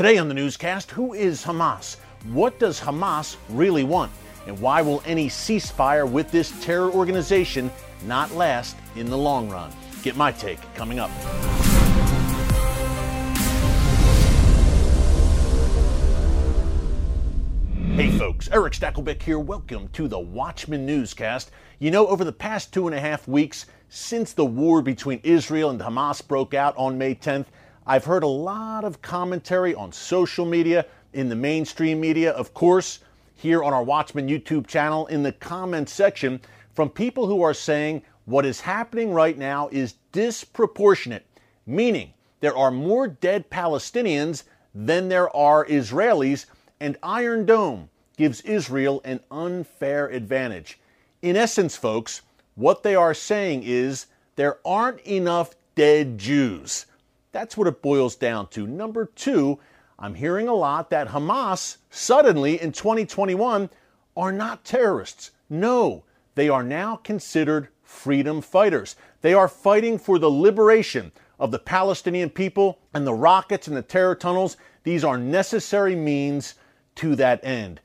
Today on the newscast, who is Hamas? What does Hamas really want? And why will any ceasefire with this terror organization not last in the long run? Get my take coming up. Hey folks, Erick Stakelbeck here. Welcome to the Watchman Newscast. You know, over the past two and a half weeks, since the war between Israel and Hamas broke out on May 10th, I've heard a lot of commentary on social media, in the mainstream media, of course, here on our Watchman YouTube channel, in the comment section, from people who are saying what is happening right now is disproportionate, meaning there are more dead Palestinians than there are Israelis and Iron Dome gives Israel an unfair advantage. In essence, folks, what they are saying is there aren't enough dead Jews. That's what it boils down to. Number two, I'm hearing a lot that Hamas suddenly in 2021 are not terrorists. No, they are now considered freedom fighters. They are fighting for the liberation of the Palestinian people and the rockets and the terror tunnels. These are necessary means to that end.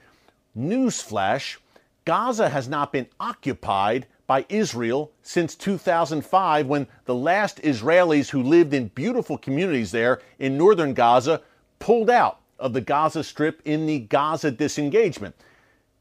Newsflash Gaza has not been occupied by Israel since 2005 when the last Israelis who lived in beautiful communities there in northern Gaza pulled out of the Gaza Strip in the Gaza disengagement.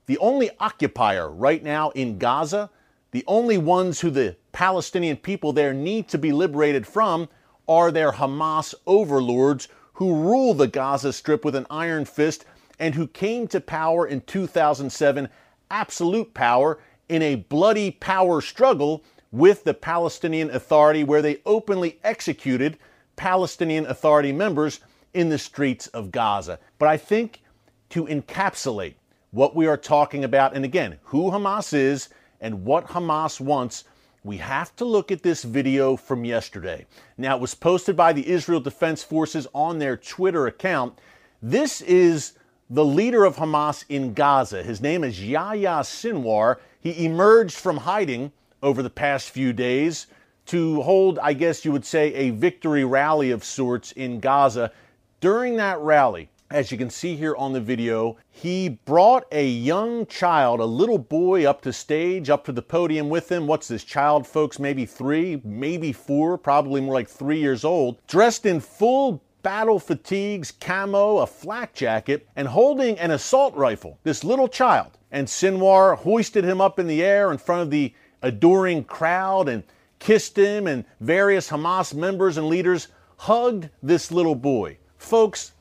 The only occupier right now in Gaza, the only ones who the Palestinian people there need to be liberated from, are their Hamas overlords who rule the Gaza Strip with an iron fist and who came to power in 2007, absolute power, in a bloody power struggle with the Palestinian Authority, where they openly executed Palestinian Authority members in the streets of Gaza. But I think to encapsulate what we are talking about, and again, who Hamas is and what Hamas wants, we have to look at this video from yesterday. Now, it was posted by the Israel Defense Forces on their Twitter account. This is the leader of Hamas in Gaza. His name is Yahya Sinwar. He emerged from hiding over the past few days to hold, I guess you would say, a victory rally of sorts in Gaza. During that rally, as you can see here on the video, he brought a young child, a little boy, up to stage, up to the podium with him. What's this child, folks? Maybe three, maybe four, probably more like three years old, dressed in full battle fatigues, camo, a flak jacket, and holding an assault rifle. This little child. And Sinwar hoisted him up in the air in front of the adoring crowd and kissed him, and various Hamas members and leaders hugged this little boy. Folks,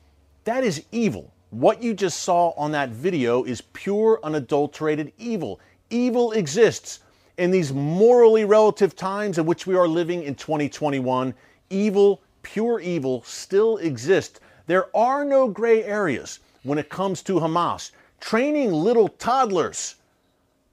that is evil. What you just saw on that video is pure, unadulterated evil. Evil exists in these morally relative times in which we are living in 2021. Evil pure evil still exists. There are no gray areas when it comes to Hamas. Training little toddlers,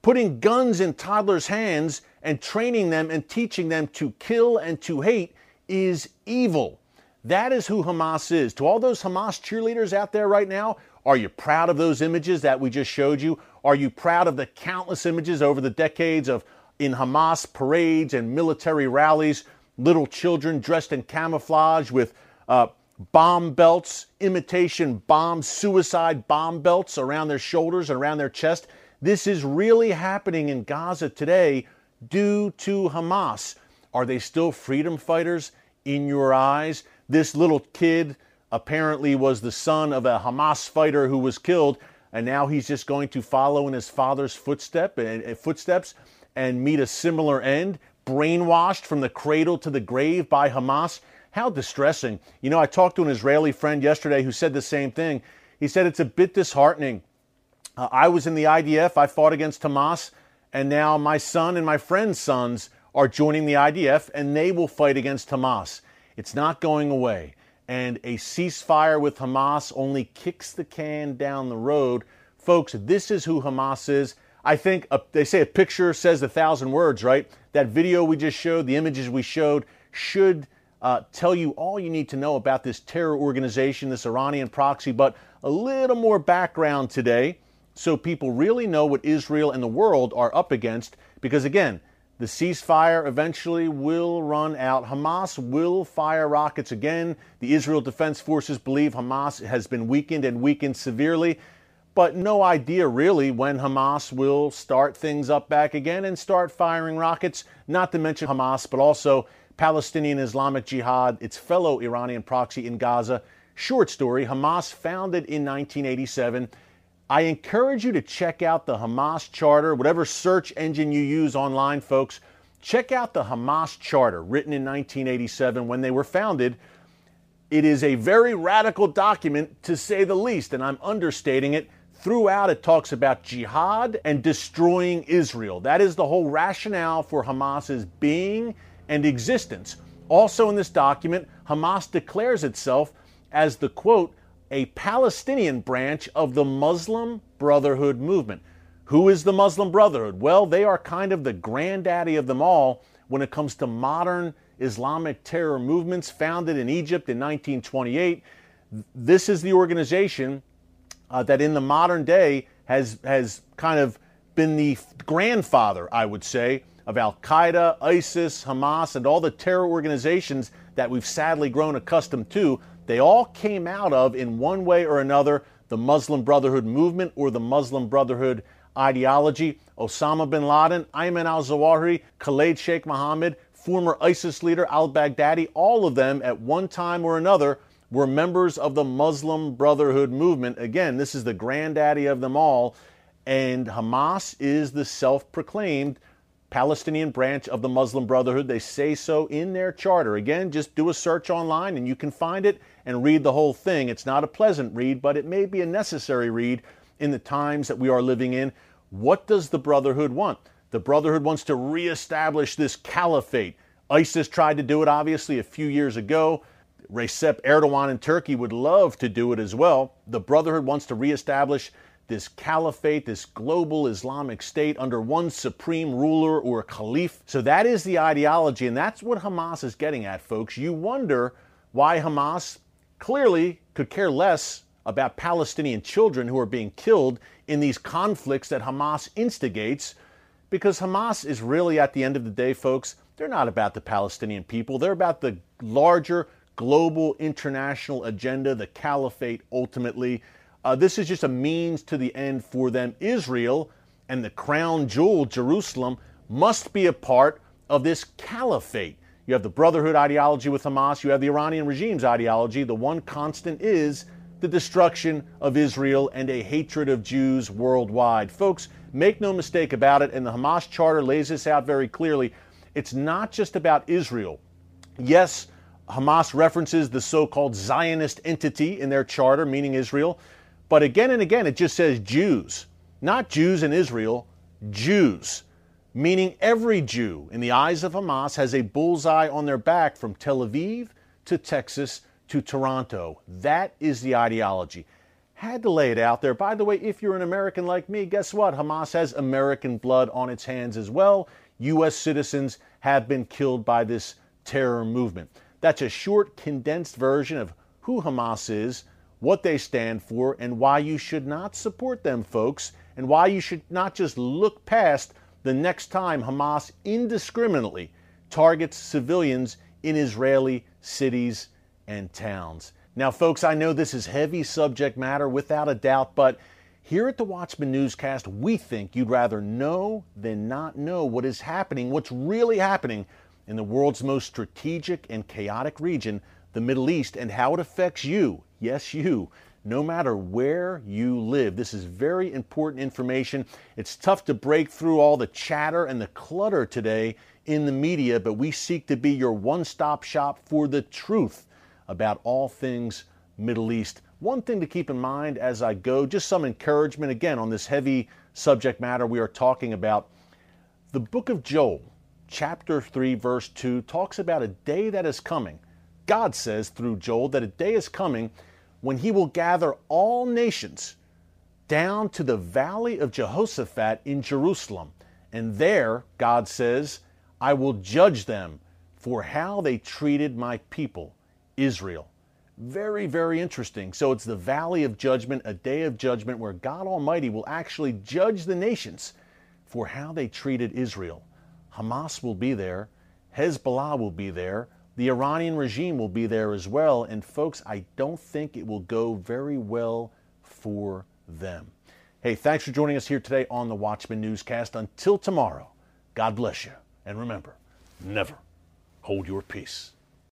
putting guns in toddlers' hands and training them and teaching them to kill and to hate is evil. That is who Hamas is. To all those Hamas cheerleaders out there right now, are you proud of those images that we just showed you? Are you proud of the countless images over the decades of in Hamas parades and military rallies little children dressed in camouflage with uh, bomb belts, imitation bomb, suicide bomb belts around their shoulders and around their chest. This is really happening in Gaza today due to Hamas. Are they still freedom fighters in your eyes? This little kid apparently was the son of a Hamas fighter who was killed, and now he's just going to follow in his father's footstep and footsteps and meet a similar end brainwashed from the cradle to the grave by Hamas. How distressing. You know, I talked to an Israeli friend yesterday who said the same thing. He said it's a bit disheartening. Uh, I was in the IDF, I fought against Hamas, and now my son and my friend's sons are joining the IDF and they will fight against Hamas. It's not going away. And a ceasefire with Hamas only kicks the can down the road. Folks, this is who Hamas is. I think a, they say a picture says a thousand words, right? That video we just showed, the images we showed, should uh, tell you all you need to know about this terror organization, this Iranian proxy, but a little more background today so people really know what Israel and the world are up against. Because again, the ceasefire eventually will run out. Hamas will fire rockets again. The Israel Defense Forces believe Hamas has been weakened and weakened severely, but no idea really when Hamas will start things up back again and start firing rockets, not to mention Hamas, but also Palestinian Islamic Jihad, its fellow Iranian proxy in Gaza. Short story Hamas founded in 1987 I encourage you to check out the Hamas Charter, whatever search engine you use online, folks. Check out the Hamas Charter, written in 1987 when they were founded. It is a very radical document, to say the least, and I'm understating it. Throughout, it talks about jihad and destroying Israel. That is the whole rationale for Hamas's being and existence. Also, in this document, Hamas declares itself as the quote, a Palestinian branch of the Muslim Brotherhood movement. Who is the Muslim Brotherhood? Well, they are kind of the granddaddy of them all when it comes to modern Islamic terror movements founded in Egypt in 1928. This is the organization uh, that in the modern day has, has kind of been the grandfather, I would say, of Al Qaeda, ISIS, Hamas, and all the terror organizations that we've sadly grown accustomed to they all came out of, in one way or another, the Muslim Brotherhood movement or the Muslim Brotherhood ideology. Osama bin Laden, Ayman al Zawahiri, Khalid Sheikh Mohammed, former ISIS leader al Baghdadi, all of them at one time or another were members of the Muslim Brotherhood movement. Again, this is the granddaddy of them all. And Hamas is the self proclaimed Palestinian branch of the Muslim Brotherhood. They say so in their charter. Again, just do a search online and you can find it and read the whole thing. It's not a pleasant read, but it may be a necessary read in the times that we are living in. What does the Brotherhood want? The Brotherhood wants to reestablish this caliphate. ISIS tried to do it, obviously, a few years ago. Recep Erdogan in Turkey would love to do it as well. The Brotherhood wants to reestablish this caliphate, this global Islamic state under one supreme ruler or caliph. So that is the ideology, and that's what Hamas is getting at, folks. You wonder why Hamas clearly could care less about Palestinian children who are being killed in these conflicts that Hamas instigates, because Hamas is really, at the end of the day, folks, they're not about the Palestinian people. They're about the larger global international agenda, the caliphate ultimately. Uh, this is just a means to the end for them. Israel and the crown jewel, Jerusalem, must be a part of this caliphate. You have the brotherhood ideology with Hamas, you have the Iranian regime's ideology. The one constant is the destruction of Israel and a hatred of Jews worldwide. Folks, make no mistake about it, and the Hamas Charter lays this out very clearly. It's not just about Israel. Yes, Hamas references the so called Zionist entity in their charter, meaning Israel. But again and again, it just says Jews, not Jews in Israel, Jews, meaning every Jew in the eyes of Hamas has a bullseye on their back from Tel Aviv to Texas to Toronto. That is the ideology. Had to lay it out there. By the way, if you're an American like me, guess what? Hamas has American blood on its hands as well. U.S. citizens have been killed by this terror movement. That's a short, condensed version of who Hamas is what they stand for, and why you should not support them, folks, and why you should not just look past the next time Hamas indiscriminately targets civilians in Israeli cities and towns. Now, folks, I know this is heavy subject matter without a doubt, but here at the Watchman Newscast, we think you'd rather know than not know what is happening, what's really happening in the world's most strategic and chaotic region, the Middle East, and how it affects you Yes, you. No matter where you live. This is very important information. It's tough to break through all the chatter and the clutter today in the media, but we seek to be your one stop shop for the truth about all things Middle East. One thing to keep in mind as I go, just some encouragement again on this heavy subject matter we are talking about. The book of Joel, chapter 3, verse 2, talks about a day that is coming. God says through Joel that a day is coming when he will gather all nations down to the valley of Jehoshaphat in Jerusalem. And there, God says, I will judge them for how they treated my people, Israel. Very, very interesting. So it's the valley of judgment, a day of judgment where God Almighty will actually judge the nations for how they treated Israel. Hamas will be there, Hezbollah will be there, the Iranian regime will be there as well. And folks, I don't think it will go very well for them. Hey, thanks for joining us here today on the Watchman Newscast. Until tomorrow, God bless you. And remember, never hold your peace.